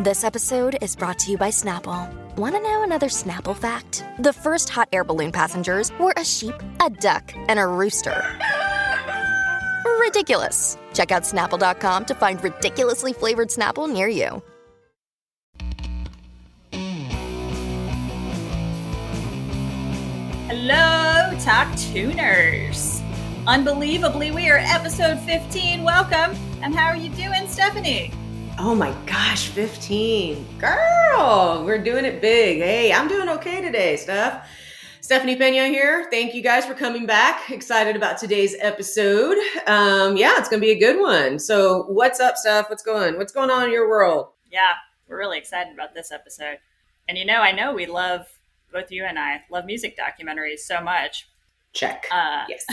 This episode is brought to you by Snapple. Want to know another Snapple fact? The first hot air balloon passengers were a sheep, a duck, and a rooster. Ridiculous. Check out snapple.com to find ridiculously flavored Snapple near you. Hello, Talk Tuners. Unbelievably, we are episode 15. Welcome. And how are you doing, Stephanie? Oh my gosh, 15. Girl, we're doing it big. Hey, I'm doing okay today, Steph. Stephanie Pena here. Thank you guys for coming back. Excited about today's episode. Um, yeah, it's gonna be a good one. So, what's up, Steph? What's going? What's going on in your world? Yeah, we're really excited about this episode. And you know, I know we love both you and I love music documentaries so much. Check. Uh, yes.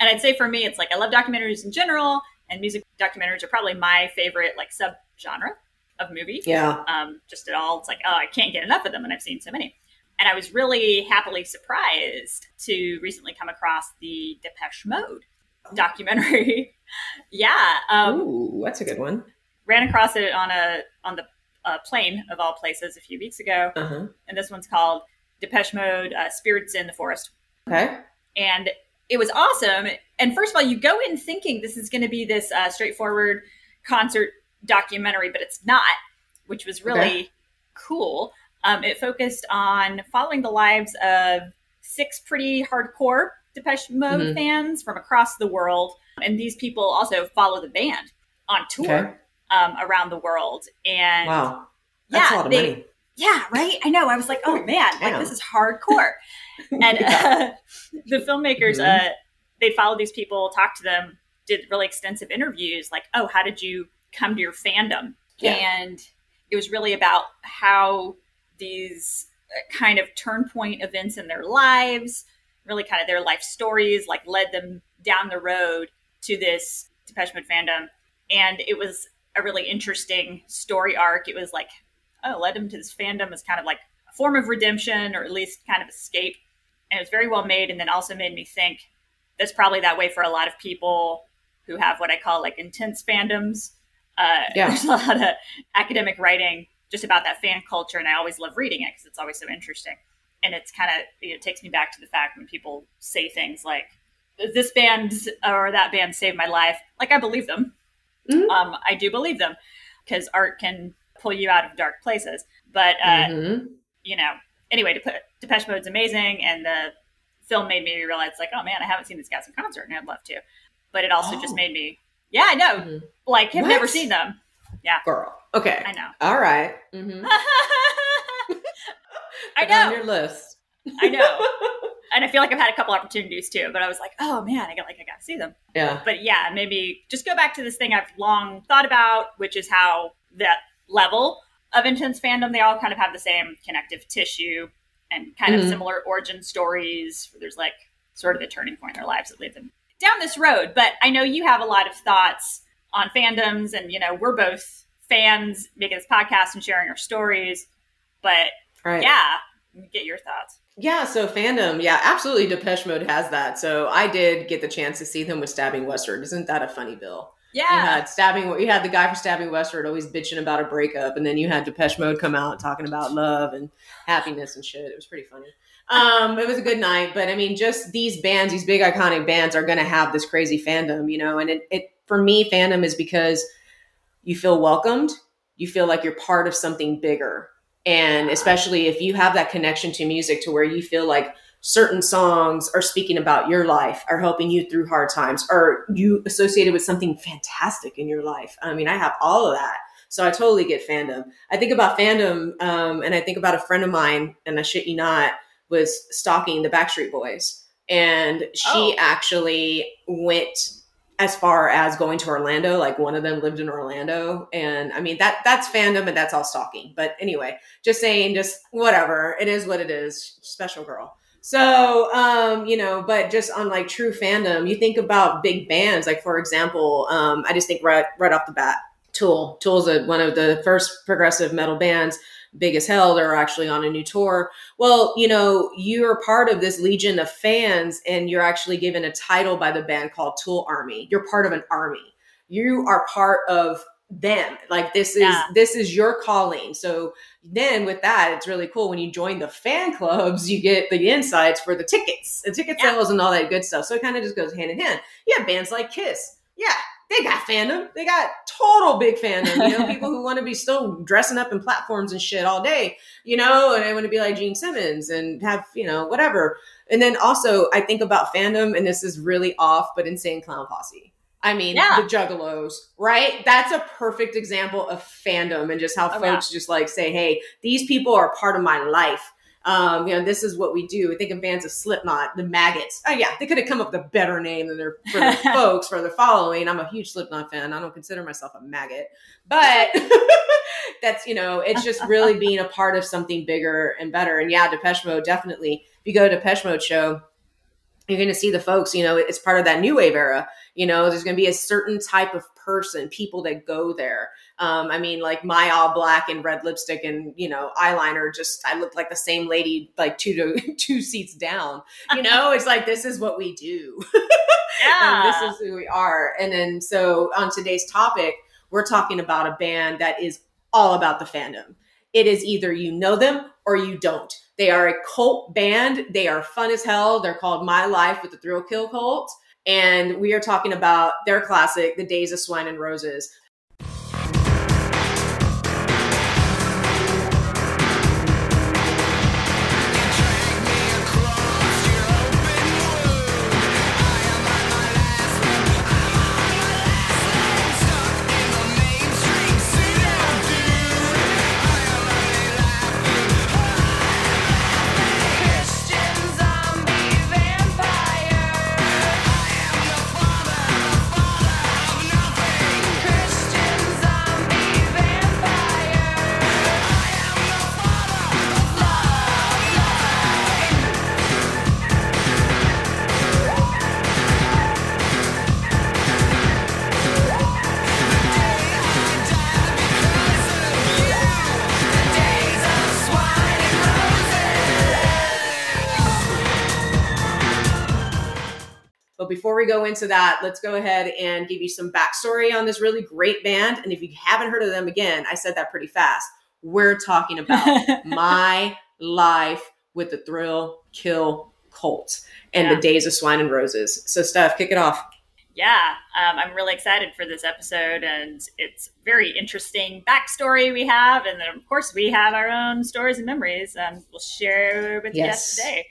and I'd say for me, it's like I love documentaries in general, and music documentaries are probably my favorite like sub genre of movie. Yeah. Um, just at all, it's like oh, I can't get enough of them, and I've seen so many. And I was really happily surprised to recently come across the Depeche Mode documentary. yeah. Um, Ooh, that's a good one. ran across it on a on the uh, plane of all places a few weeks ago, Uh huh. and this one's called Depeche Mode: uh, Spirits in the Forest, Okay. and it was awesome. And first of all, you go in thinking this is going to be this uh, straightforward concert documentary, but it's not, which was really Okay. cool. Um, it focused on following the lives of six pretty hardcore Depeche Mode Mhm. fans from across the world, and these people also follow the band on tour Okay. um, around the world. And Wow. That's yeah, a lot of they, money. yeah, right. I know. I was like, oh man, like this is hardcore. And uh, the filmmakers, Mhm. uh, they followed these people, talked to them, did really extensive interviews. Like, oh, how did you come to your fandom? Yeah. And it was really about how these uh, kind of turn point events in their lives, really kind of their life stories, like led them down the road to this Depeche Mode fandom. And it was a really interesting story arc. It was like, oh, led them to this fandom as kind of like a form of redemption or at least kind of escape. And it was very well made. And then also made me think that's probably that way for a lot of people who have what I call like intense fandoms. Uh, Yeah. There's a lot of academic writing just about that fan culture. And I always love reading it because it's always so interesting. And it's kind of, you know, it takes me back to the fact when people say things like, this band or that band saved my life. Like I believe them. Mhm. Um, I do believe them because art can pull you out of dark places. But uh, Mhm. you know, anyway, Dep- Depeche Mode's amazing, and the film made me realize, like, oh man, I haven't seen these guys in concert, and I'd love to. But it also just Oh. made me, yeah, I know, Mhm. like, have never seen them. Yeah, girl. Okay. I know. All right. Mhm. I it on know. your list. I know. And I feel like I've had a couple opportunities too, but I was like, oh man, I got like I got to see them. yeah. but yeah, maybe just go back to this thing I've long thought about, which is how that level of intense fandom, they all kind of have the same connective tissue and kind of Mhm. similar origin stories. There's like sort of a turning point in their lives that leads them down this road. But I know you have a lot of thoughts on fandoms, and you know we're both fans making this podcast and sharing our stories. But Right. yeah, get your thoughts. Yeah, so fandom, yeah, absolutely. Depeche Mode has that. So I did get the chance to see them with Stabbing Westward. Isn't that a funny bill? You Yeah, had stabbing. You had the guy for Stabbing Westward always bitching about a breakup, and then you had Depeche Mode come out talking about love and happiness and shit. It was pretty funny. Um, it was a good night, but I mean, just these bands, these big iconic bands, are going to have this crazy fandom, you know. And it, it for me, fandom is because you feel welcomed, you feel like you're part of something bigger, and especially if you have that connection to music, to where you feel like certain songs are speaking about your life, are helping you through hard times, or you associated with something fantastic in your life. I mean, I have all of that. So I totally get fandom. I think about fandom, um, and I think about a friend of mine, and I shit you not, was stalking the Backstreet Boys. And she Oh. actually went as far as going to Orlando. Like one of them lived in Orlando. And I mean that that's fandom and that's all stalking. But anyway, just saying, just whatever. It is what it is. Special girl. So, um, you know, but just on like true fandom, you think about big bands, like for example, um, I just think right right off the bat, Tool. Tool's a, one of the first progressive metal bands, big as hell. They're actually on a new tour. Well, you know, you're part of this legion of fans, and you're actually given a title by the band called Tool Army. You're part of an army. You are part of them. Like this is Yeah. this is your calling. So then with that it's really cool. When you join the fan clubs you get the insights for the tickets the ticket Yeah. sales and all that good stuff. So it kind of just goes hand in hand. You have bands like kiss. Yeah they got fandom. They got total big fandom you know people who want to be still dressing up in platforms and shit all day you know and they want to be like gene simmons and have you know whatever. And then also i think about fandom and this is really off but insane clown posse I mean, Yeah. the Juggalos, right? That's a perfect example of fandom and just how Oh, yeah. folks just like say, "Hey, these people are part of my life." Um, you know, this is what we do. I think of bands of Slipknot, the Maggots. Oh yeah, they could have come up with a better name than their for their folks for their following. I'm a huge Slipknot fan. I don't consider myself a maggot, but that's you know, it's just really being a part of something bigger and better. And yeah, Depeche Mode definitely. If you go to Depeche Mode show, you're going to see the folks. You know, it's part of that new wave era. You know, there's going to be a certain type of person, people that go there. Um, I mean, like my all black and red lipstick and you know eyeliner. Just I look like the same lady, like two to two seats down. You know, it's like this is what we do. Yeah. and this is who we are. And then so on today's topic, we're talking about a band that is all about the fandom. It is either you know them or you don't. They are a cult band. They are fun as hell. They're called My Life with the Thrill Kill Kult. And we are talking about their classic, The Days of Swine and Roses. We go into that, let's go ahead and give you some backstory on this really great band. And if you haven't heard of them again, I said that pretty fast. We're talking about my life with the Thrill Kill Kult and Yeah. the days of swine and roses. So, Steph, kick it off. yeah, um, I'm really excited for this episode, and it's very interesting backstory we have, and then of course we have our own stories and memories, and we'll share with you Yes. guys today.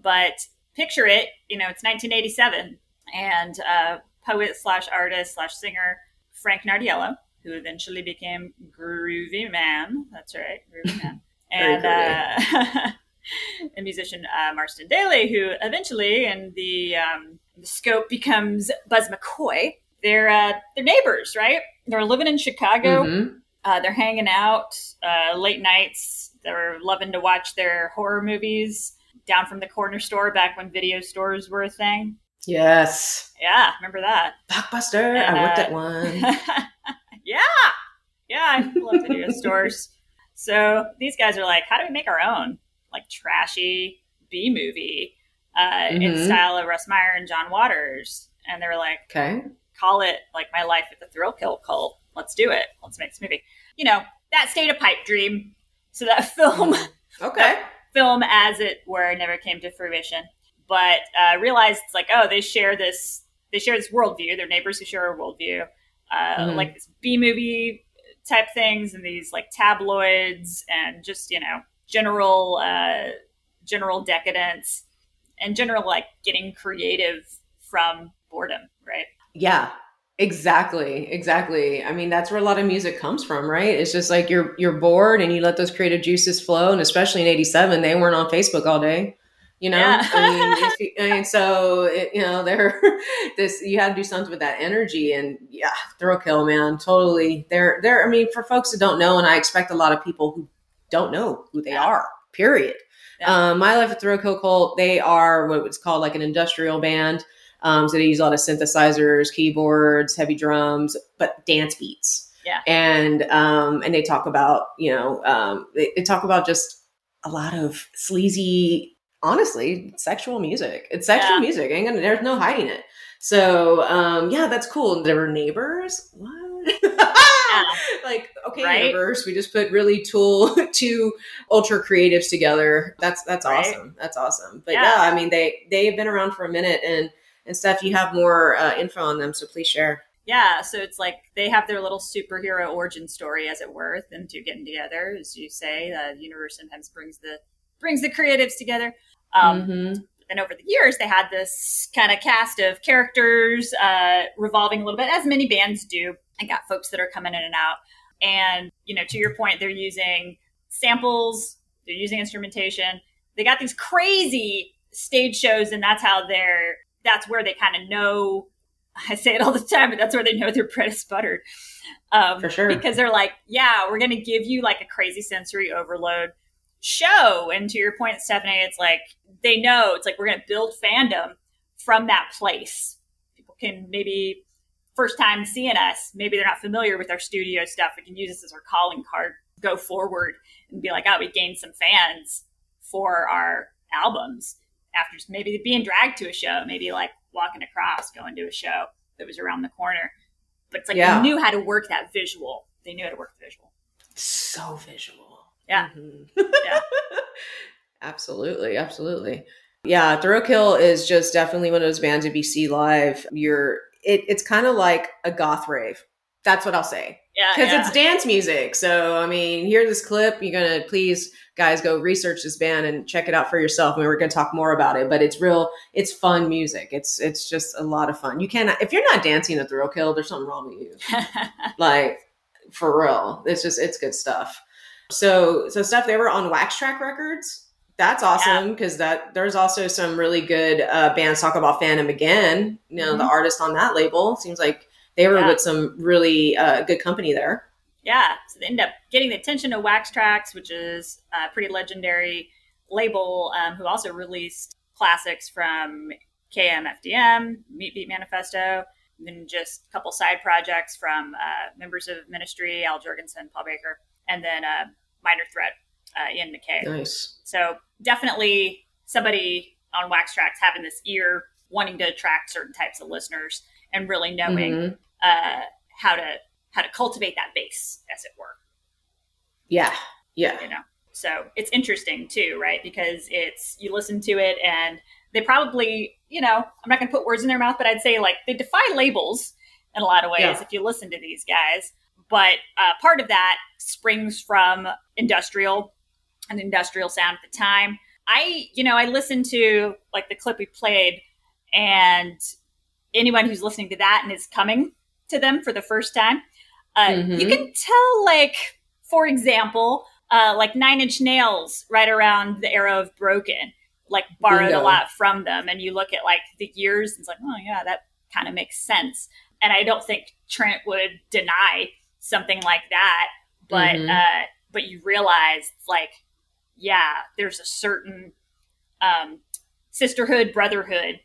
But picture it, you know, it's 1987, and uh, poet slash artist slash singer Frank Nardiello, who eventually became Groovie Mann. That's right, Groovie Mann, and uh, and musician uh, Marston Daley, who eventually, in the um, the scope, becomes Buzz McCoy. They're uh, they're neighbors, right? They're living in Chicago. Mhm. Uh, they're hanging out uh, late nights. They're loving to watch their horror movies down from the corner store back when video stores were a thing. Yes. Yeah, remember that? Blockbuster. And, I worked uh, at one. yeah, yeah, I love video stores. So these guys are like, how do we make our own like trashy B movie uh, in Mhm. style of Russ Meyer and John Waters? And they were like, Okay. call it like my life at the Thrill Kill Kult. Let's do it. Let's make this movie. You know, that stayed a pipe dream. So that film Okay. film as it were never came to fruition. But uh, realized it's like, oh, they share this they share this worldview. They're neighbors who share a worldview. Uh, Mhm. like this B movie type things and these like tabloids and just, you know, general uh, general decadence and general like getting creative from boredom, right? Yeah. Exactly. Exactly. I mean, that's where a lot of music comes from, right? It's just like you're you're bored and you let those creative juices flow. And especially in '87, they weren't on Facebook all day. You know, Yeah. I mean, I mean, so it, you know, they're this. You had to do something with that energy, and yeah, Thrill Kill, man, totally. They're they're. I mean, for folks that don't know, and I expect a lot of people who don't know who they Yeah. are. Period. Yeah. Um, My Life with Thrill Kill Kult. They are what was called like an industrial band. Um, so they use a lot of synthesizers, keyboards, heavy drums, but dance beats. Yeah. And um, and they talk about you know um, they, they talk about just a lot of sleazy, honestly, sexual music. It's sexual Yeah. music. Ain't gonna, there's no hiding it. So um, yeah, that's cool. There were neighbors. What? like, okay, Right? universe, we just put really tool two ultra creatives together. That's that's Right. awesome. That's awesome. But Yeah. yeah. I mean they they have been around for a minute and and Steph, you have more uh, info on them, so please share. Yeah, so it's like they have their little superhero origin story, as it were, them two getting together, as you say. The universe sometimes brings the brings the creatives together. Um, Mhm. and over the years they had this kind of cast of characters uh, revolving a little bit as many bands do. And got folks that are coming in and out. And you know to your point they're using samples they're using instrumentation. They got these crazy stage shows and that's how they're that's where they kind of know i say it all the time but that's where they know their bread is buttered. Um, For sure. because they're like yeah we're going to give you like a crazy sensory overload show. And to your point stephanie it's like they know it's like we're going to build fandom from that place. People can maybe first time seeing us maybe they're not familiar with our studio stuff. We can use this as our calling card go forward and be like oh we gained some fans for our albums. After maybe being dragged to a show maybe like walking across going to a show that was around the corner. But it's like Yeah. they knew how to work that visual. They knew how to work the visual. So visual. Yeah. Mhm. Yeah. absolutely. Absolutely. Yeah. Kill is just definitely one of those bands. If you see live, you're, it, it's kind of like a goth rave. That's what I'll say. yeah Because yeah. it's dance music. So, I mean, hear this clip. You're going to please, guys, go research this band and check it out for yourself. I mean, we're going to talk more about it, but it's real, it's fun music. It's, it's just a lot of fun. You cannot, if you're not dancing at Thrill Kill, there's something wrong with you like for real it's just it's good stuff so so stuff they were on Wax Trax Records that's awesome because that there's also some really good uh bands talk about phantom again you know the Mhm. artist on that label seems like they were Yeah. with some really uh good company there yeah so they end up getting the attention of Wax Trax which is a pretty legendary label um, who also released classics from KMFDM meat beat manifesto and then just a couple side projects from uh, members of ministry Al Jourgensen Paul Barker and then uh, minor threat uh, Ian MacKaye nice so definitely somebody on Wax Trax having this ear wanting to attract certain types of listeners and really knowing Mhm. uh, how to how to cultivate that base, as it were. yeah yeah You know, so it's interesting too, right? Because it's you listen to it and they probably, you know, I'm not going to put words in their mouth, but I'd say like they defy labels in a lot of ways Yeah. if you listen to these guys. But uh, part of that springs from industrial, an industrial sound at the time. I, you know, I listened to like the clip we played, and anyone who's listening to that and is coming to them for the first time, uh, Mhm. you can tell, like, for example, uh, like Nine Inch Nails, right around the era of Broken, like borrowed Bingo. a lot from them. And you look at like the years, and it's like, oh yeah, that kind of makes sense. And I don't think Trent would deny something like that, but Mhm. uh, but you realize like, yeah, there's a certain um, sisterhood, brotherhood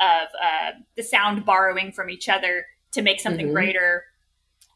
of uh, the sound borrowing from each other to make something Mhm. greater,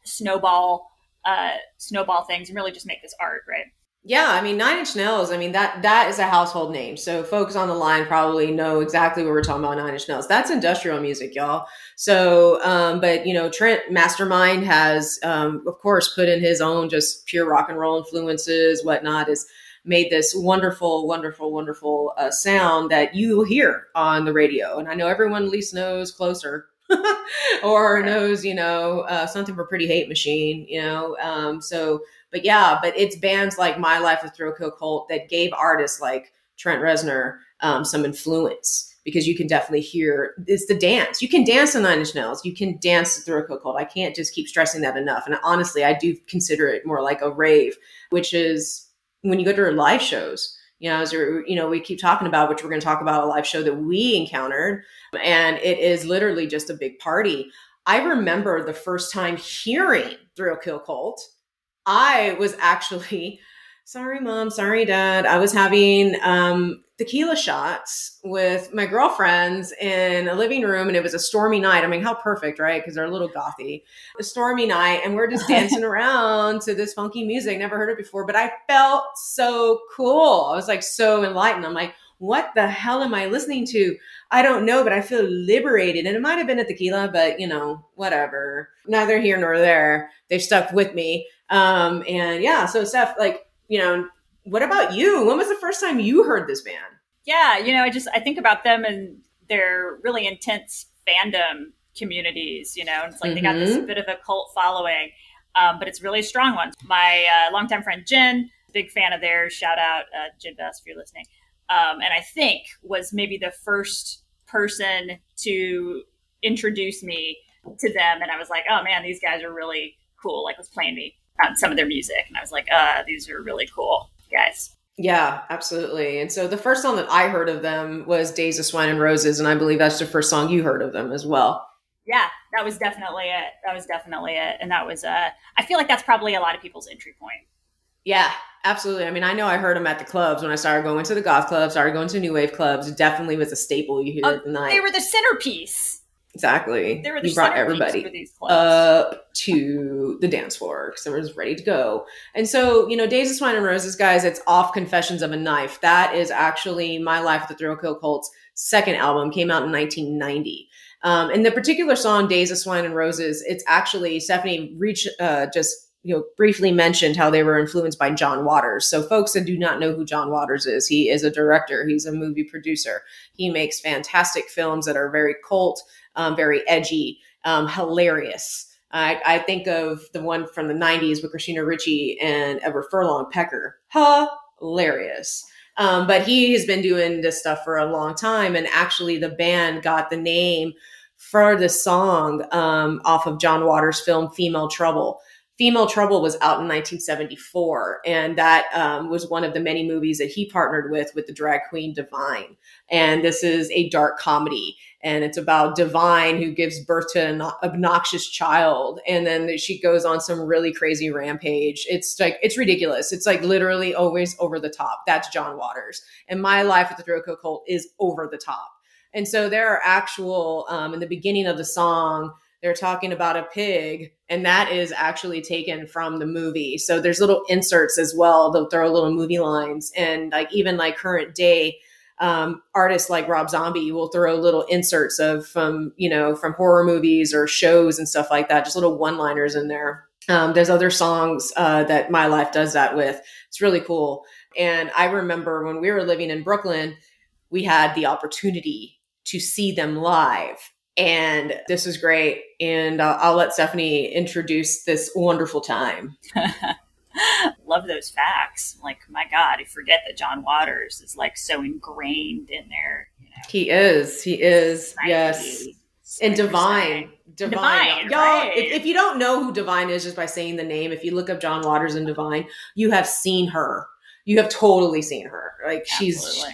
snowball, uh, snowball things, and really just make this art, right? Yeah, I mean Nine Inch Nails. I mean that that is a household name. So folks on the line probably know exactly what we're talking about. Nine Inch Nails. That's industrial music, y'all. So, um, but you know, Trent Mastermind has, um, of course, put in his own just pure rock and roll influences, whatnot. Has made this wonderful, wonderful, wonderful uh, sound that you will hear on the radio. And I know everyone at least knows closer. or knows, you know, uh, something for Pretty Hate Machine, you know. Um, so but yeah, but it's bands like My Life with Kill Kult that gave artists like Trent Reznor um, some influence because you can definitely hear it's the dance. You can dance to Nine Inch Nails. You can dance to Kill Kult. I can't just keep stressing that enough. And honestly, I do consider it more like a rave, which is when you go to live shows. You know, as you know, we keep talking about, which we're going to talk about a live show that we encountered, and it is literally just a big party. I remember the first time hearing Thrill Kill Kult. I was actually sorry, mom, sorry, dad. I was having um, tequila shots with my girlfriends in a living room, and it was a stormy night. I mean, how perfect, right? Because they're a little gothy. A stormy night, and we're just dancing around to this funky music. Never heard it before, but I felt so cool. I was like so enlightened. I'm like, what the hell am I listening to? I don't know, but I feel liberated. And it might have been a tequila, but you know, whatever. Neither here nor there. They've stuck with me. Um, and yeah, so Steph, like, you know, what about you? When was the first time you heard this band? Yeah, you know, I just I think about them and their really intense fandom communities. You know, it's like mm-hmm. they got this mm-hmm. bit of a cult following, um, but it's really a strong one. My uh, longtime friend Jen, big fan of theirs. Shout out uh, Jen Best if you're listening. Um, and I think was maybe the first person to introduce me to them, and I was like, oh man, these guys are really cool. Like, was playing me um, some of their music, and I was like, uh, these are really cool guys. Yeah, absolutely. And so the first song that I heard of them was Days of Swine and Roses, and I believe that's the first song you heard of them as well. Yeah, that was definitely it. That was definitely it. And that was uh I feel like that's probably a lot of people's entry point. Yeah, absolutely. I mean, I know I heard them at the clubs when I started going to the goth clubs, started going to new wave clubs. It definitely was a staple you hear at the night. They were the centerpiece. Exactly. They were the you brought everybody up to the dance floor because everyone's ready to go. And so, you know, Days of Swine and Roses, guys, it's off Confessions of a Knife. That is actually My Life with the Thrill Kill Kult's second album, came out in 1990. Um, and the particular song, Days of Swine and Roses, it's actually Stephanie reach uh, just you know briefly mentioned how they were influenced by John Waters. So folks that do not know who John Waters is, he is a director, he's a movie producer. He makes fantastic films that are very cult, um, very edgy, um, hilarious. I, I, think of the one from the 90s with Christina Ricci and Edward Furlong Pecker. Hilarious. Um, but he has been doing this stuff for a long time. And actually, the band got the name for the song um, off of John Waters' film Female Trouble. Female Trouble was out in 1974, and that um, was one of the many movies that he partnered with with the drag queen Divine. And this is a dark comedy, and it's about Divine who gives birth to an obnoxious child, and then she goes on some really crazy rampage. It's like it's ridiculous. It's like literally always over the top. That's John Waters, and my life with the Thrill Kult is over the top. And so there are actual um, in the beginning of the song they're talking about a pig and that is actually taken from the movie. So there's little inserts as well. They'll throw little movie lines and like even like current day um, artists like rob zombie will throw little inserts of from you know from horror movies or shows and stuff like that just little one liners in there. Um, there's other songs uh, that my life does that with. It's really cool. And i remember when we were living in brooklyn we had the opportunity to see them live and this was great. And uh, I'll let Stephanie introduce this wonderful time. Love those facts. Like, my God, I forget that John Waters is like so ingrained in there. You know? He is. He is. yes. And divine. Divine. divine Y'all, right. if, if, you don't know who Divine is just by saying the name, if you look up John Waters and Divine, you have seen her. You have totally seen her. Like Absolutely. she's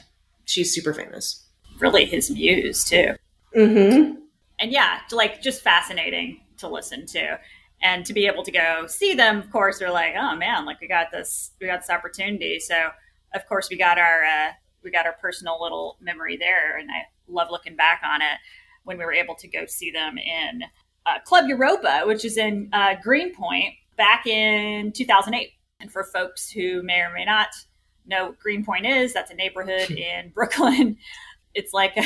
she's super famous. Really his muse too. Mm-hmm and yeah, like just fascinating to listen to. And to be able to go see them, of course, they're like, oh man, like we got this, we got this opportunity. So of course we got our, uh, we got our personal little memory there, and I love looking back on it when we were able to go see them in uh, Club Europa, which is in uh, Greenpoint, back in 2008. And for folks who may or may not know what Greenpoint is, that's a neighborhood in Brooklyn. It's like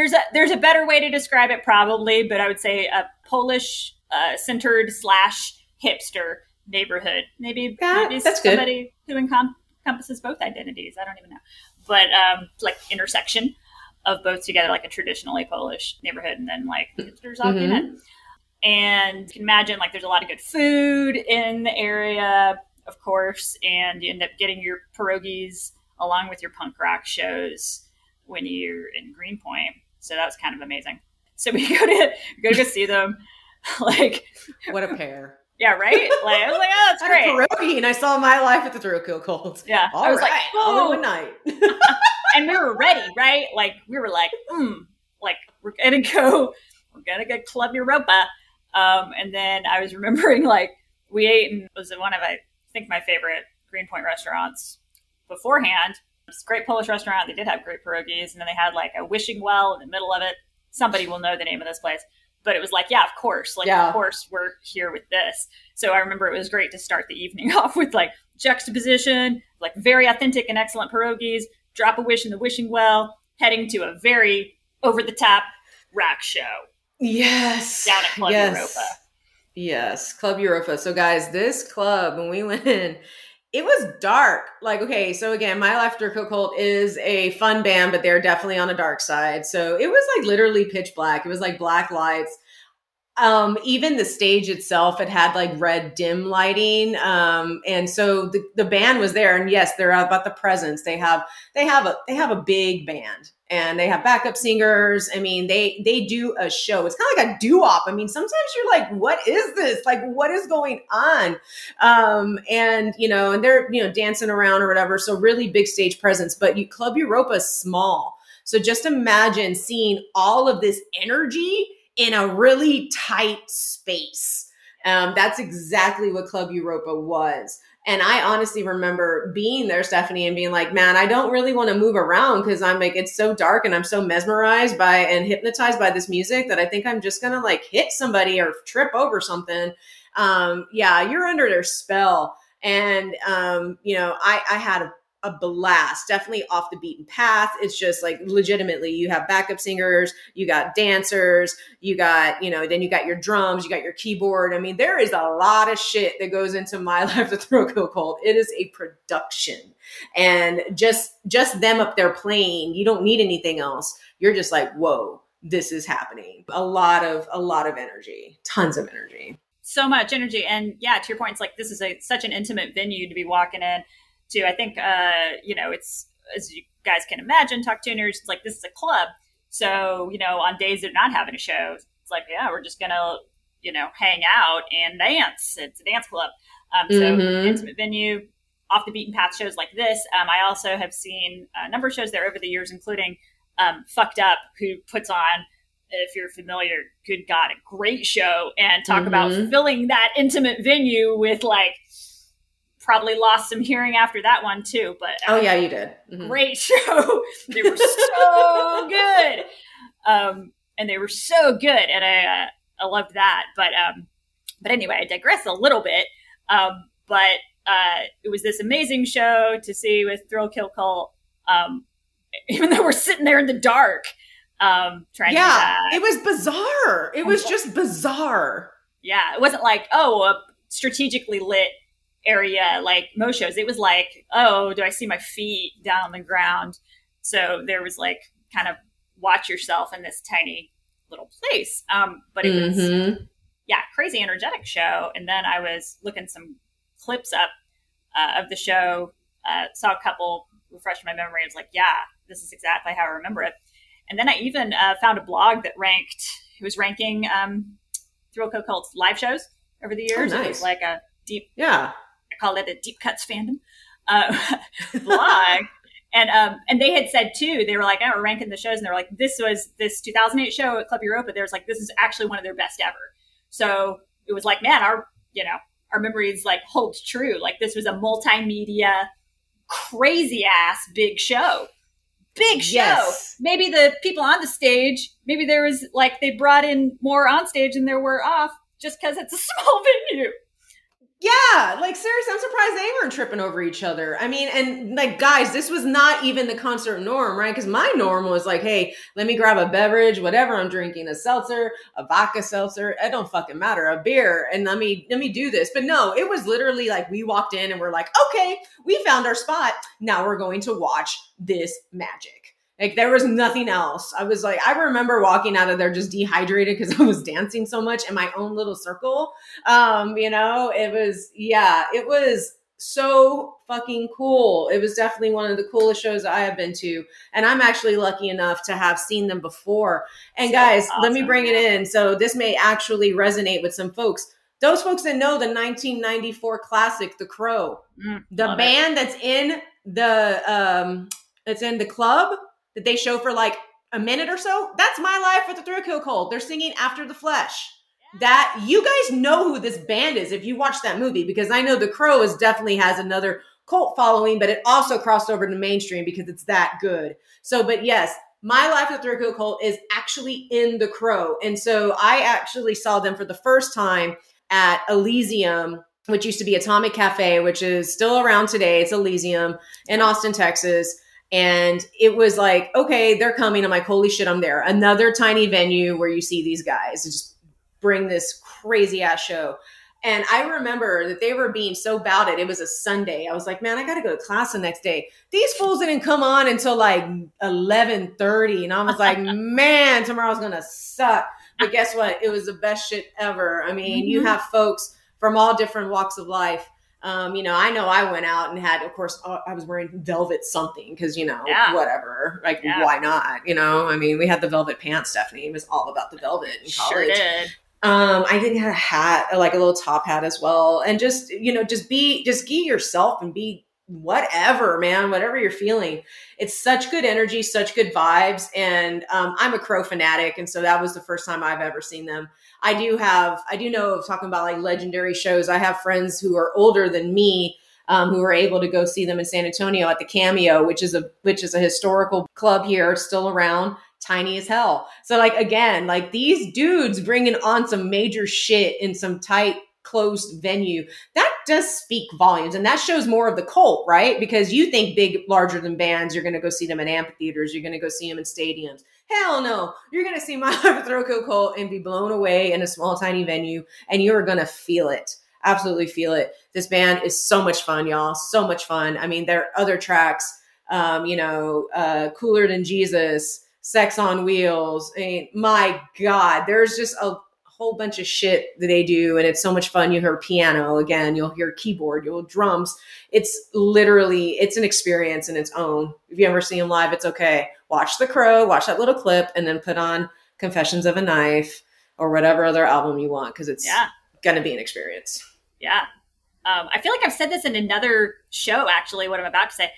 there's a there's a better way to describe it probably, but I would say a Polish uh, centered slash hipster neighborhood. Maybe, yeah, maybe that's somebody good. who encom- encompasses both identities. I don't even know, but um, like intersection of both together, like a traditionally Polish neighborhood, and then like hipsters mm-hmm. in. And you can imagine like there's a lot of good food in the area, of course, and you end up getting your pierogies along with your punk rock shows when you're in Greenpoint. So that was kind of amazing. So we go to go to go see them. like what a pair. Yeah, right. Like I was like, oh, that's great. Pierogi, and I saw my life at the Kill Kult. Yeah, All I was right. like, oh, one night. and we were ready, right? Like we were like, mm, like we're gonna go, we're gonna go Club Europa. Um, and then I was remembering like we ate and was one of I think my favorite Greenpoint restaurants beforehand it's great Polish restaurant. They did have great pierogies, and then they had like a wishing well in the middle of it. Somebody will know the name of this place. But it was like, yeah, of course. Like, yeah. of course, we're here with this. So I remember it was great to start the evening off with like juxtaposition, like very authentic and excellent pierogies, drop a wish in the wishing well, heading to a very over the top rock show. Yes. Down at Club yes. Europa. Yes, Club Europa. So, guys, this club, when we went in, it was dark. Like, okay, so again, My After Cult is a fun band, but they're definitely on a dark side. So it was like literally pitch black. It was like black lights um even the stage itself it had like red dim lighting um and so the, the band was there and yes they're about the presence they have they have a they have a big band and they have backup singers. I mean they they do a show. It's kind of like a doo-wop. I mean sometimes you're like what is this? Like what is going on? Um and you know and they're you know dancing around or whatever. So really big stage presence. But you club europa is small. So just imagine seeing all of this energy in a really tight space. Um, that's exactly what Club Europa was. And I honestly remember being there, Stephanie, and being like, man, I don't really want to move around because I'm like, it's so dark and I'm so mesmerized by and hypnotized by this music that I think I'm just going to like hit somebody or trip over something. Um, yeah, you're under their spell. And, um, you know, I, I had a a blast. Definitely off the beaten path. It's just like legitimately, you have backup singers, you got dancers, you got, you know, then you got your drums, you got your keyboard. I mean, there is a lot of shit that goes into my life Thrill Kill Kult. It is a production. And just just them up there playing, you don't need anything else. You're just like, whoa, this is happening. A lot of a lot of energy, tons of energy. So much energy. And yeah, to your point, it's like this is a such an intimate venue to be walking in to. I think, uh, you know, it's as you guys can imagine, Talk Tuners, it's like this is a club. So, you know, on days they're not having a show, it's like, yeah, we're just going to, you know, hang out and dance. It's a dance club. Um, so, mm-hmm. intimate venue, off the beaten path shows like this. Um, I also have seen a number of shows there over the years, including um, Fucked Up, who puts on, if you're familiar, good God, a great show and talk mm-hmm. about filling that intimate venue with like probably lost some hearing after that one too. But oh yeah, you did. Mm-hmm. Great show. they were so good, um, and they were so good, and I uh, I loved that. But um, but anyway, I digress a little bit. Um, but uh, it was this amazing show to see with Thrill Kill Kult. Um, even though we're sitting there in the dark, um, trying. Yeah, it was bizarre. It was just bizarre. Yeah, it wasn't like oh, a strategically lit area like most shows it was like oh do i see my feet down on the ground? So there was like kind of watch yourself in this tiny little place. Um but it mm-hmm. was yeah crazy energetic show. And then i was looking some clips up uh, of the show uh, saw a couple refreshed my memory. I was like yeah this is exactly how i remember it. And then i even uh, found a blog that ranked it was ranking um thrill Co cult's live shows over the years oh, nice. it was like a deep yeah call it a deep cuts fandom uh, blog. and um, and they had said too, they were like, oh, we're ranking the shows, and they were like, this was this 2008 show at Club Europa. There's like, this is actually one of their best ever. So it was like, man, our you know our memories like hold true. Like this was a multimedia, crazy ass big show. Big show. Yes. Maybe the people on the stage, maybe there was like they brought in more on stage than there were off just because it's a small venue. Yeah, like seriously, I'm surprised they weren't tripping over each other. I mean, and like guys, this was not even the concert norm, right? Because my norm was like, hey, let me grab a beverage, whatever I'm drinking, a seltzer, a vodka seltzer, it don't fucking matter, a beer, and let me let me do this. But no, it was literally like we walked in and we're like, okay, we found our spot. Now we're going to watch this magic. Like there was nothing else. I was like, I remember walking out of there just dehydrated because I was dancing so much in my own little circle. Um, you know, it was, yeah, it was so fucking cool. It was definitely one of the coolest shows I have been to. And I'm actually lucky enough to have seen them before. And so guys, awesome. let me bring it in. So this may actually resonate with some folks. Those folks that know the 1994 classic, The Crow, mm, the band it. that's in the um that's in the club that they show for like a minute or so. That's my life with the Thrill Kill Kult. They're singing After the Flesh. That you guys know who this band is if you watch that movie because I know The Crow is definitely has another cult following, but it also crossed over to mainstream because it's that good. So, but yes, my life with the Kill Kult is actually in The Crow, and so I actually saw them for the first time at Elysium which used to be Atomic Cafe, which is still around today. It's Elysium in Austin, Texas And it was like, okay, they're coming. I'm like, holy shit, I'm there. Another tiny venue where you see these guys just bring this crazy ass show. And I remember that they were being so about it. It was a Sunday. I was like, man, I got to go to class the next day. These fools didn't come on until like 1130. And I was like, man, tomorrow's going to suck. But guess what? It was the best shit ever. I mean, mm-hmm. you have folks from all different walks of life. Um, you know, I know I went out and had, of course, uh, I was wearing velvet something because, you know, yeah. whatever. Like, yeah. why not? You know, I mean, we had the velvet pants, Stephanie. It was all about the velvet in college. Sure did. Um, I think I had a hat, like a little top hat as well. And just, you know, just be, just be yourself and be whatever, man, whatever you're feeling. It's such good energy, such good vibes. And um, I'm a crow fanatic. And so that was the first time I've ever seen them. I do have, I do know of talking about like legendary shows. I have friends who are older than me. Um, who were able to go see them in San Antonio at the Cameo, which is a which is a historical club here, still around tiny as hell. So like again, like these dudes bringing on some major shit in some tight closed venue that does speak volumes and that shows more of the cult right? Because you think big larger than bands you're going to go see them in amphitheaters you're going to go see them in stadiums. Hell no. You're going to see my throw cult and be blown away in a small tiny venue and you're going to feel it. Absolutely feel it. This band is so much fun y'all. So much fun. I mean there are other tracks um, you know uh, cooler than jesus Sex on Wheels. I mean, my God, there's just a whole bunch of shit that they do, and it's so much fun. You hear piano again, you'll hear keyboard, you'll drums. It's literally it's an experience in its own. If you ever see them live, it's okay. Watch The Crow, watch that little clip, and then put on Confessions of a Knife or whatever other album you want because it's yeah. gonna be an experience. Yeah. Um, I feel like I've said this in another show, actually, what I'm about to say.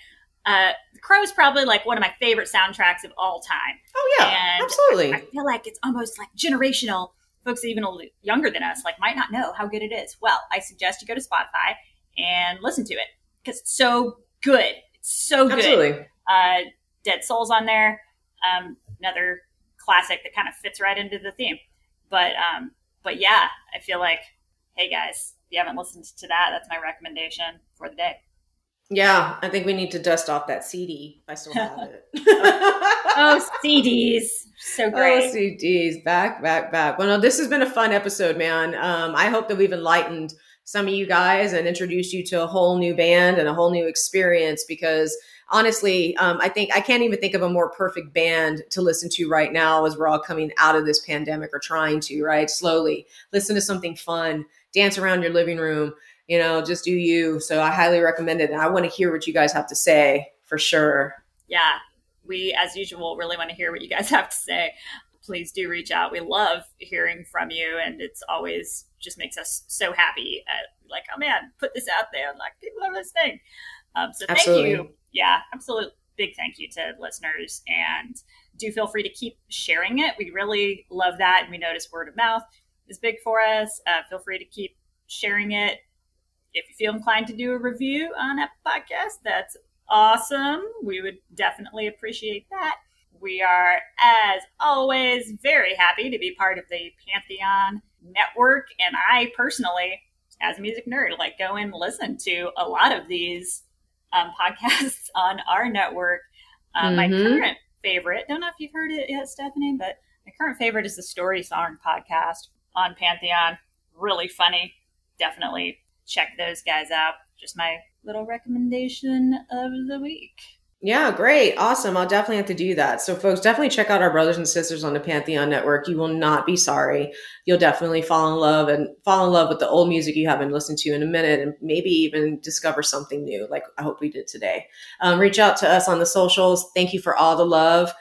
Uh, Crow is probably like one of my favorite soundtracks of all time. Oh yeah, and absolutely. I, I feel like it's almost like generational. Folks even younger than us like might not know how good it is. Well, I suggest you go to Spotify and listen to it because it's so good. It's so good. Absolutely. Uh, Dead Souls on there, um, another classic that kind of fits right into the theme. But um, but yeah, I feel like, hey guys, if you haven't listened to that, that's my recommendation for the day. Yeah, I think we need to dust off that CD. I still have it. oh, CDs. So oh, great. Oh, CDs. Back, back, back. Well, no, this has been a fun episode, man. Um, I hope that we've enlightened some of you guys and introduced you to a whole new band and a whole new experience because honestly, um, I think I can't even think of a more perfect band to listen to right now as we're all coming out of this pandemic or trying to, right? Slowly listen to something fun, dance around your living room you know, just do you. So I highly recommend it. And I want to hear what you guys have to say for sure. Yeah. We, as usual, really want to hear what you guys have to say. Please do reach out. We love hearing from you. And it's always just makes us so happy. At, like, oh man, put this out there. Like, people are listening. Um, so absolutely. thank you. Yeah, absolute big thank you to listeners. And do feel free to keep sharing it. We really love that. And we notice word of mouth is big for us. Uh, feel free to keep sharing it if you feel inclined to do a review on Apple Podcast, that's awesome. We would definitely appreciate that. We are, as always, very happy to be part of the Pantheon network. And I personally, as a music nerd, like go and listen to a lot of these um, podcasts on our network. Uh, mm-hmm. My current favorite, don't know if you've heard it yet, Stephanie, but my current favorite is the Story Song podcast on Pantheon. Really funny. Definitely check those guys out. Just my little recommendation of the week. Yeah, great. Awesome. I'll definitely have to do that. So, folks, definitely check out our brothers and sisters on the Pantheon Network. You will not be sorry. You'll definitely fall in love and fall in love with the old music you haven't listened to in a minute and maybe even discover something new, like I hope we did today. Um, reach out to us on the socials. Thank you for all the love.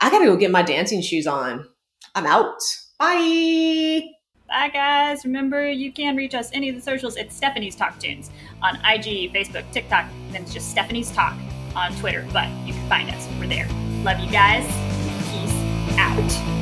I got to go get my dancing shoes on. I'm out. Bye. Bye, guys. Remember, you can reach us any of the socials. It's Stephanie's Talk Tunes on IG, Facebook, TikTok, and then it's just Stephanie's Talk on Twitter. But you can find us. We're there. Love you guys. Peace out.